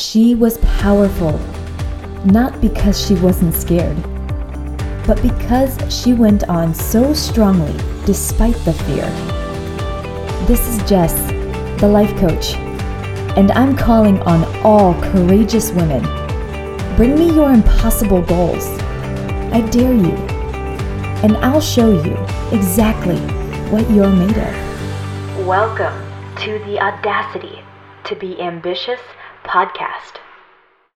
She was powerful, not because she wasn't scared, but because she went on so strongly despite the fear. This is Jess, the life coach, and I'm calling on all courageous women. Bring me your impossible goals. I dare you, and I'll show you exactly what you're made of. Welcome to the Audacity to Be Ambitious podcast.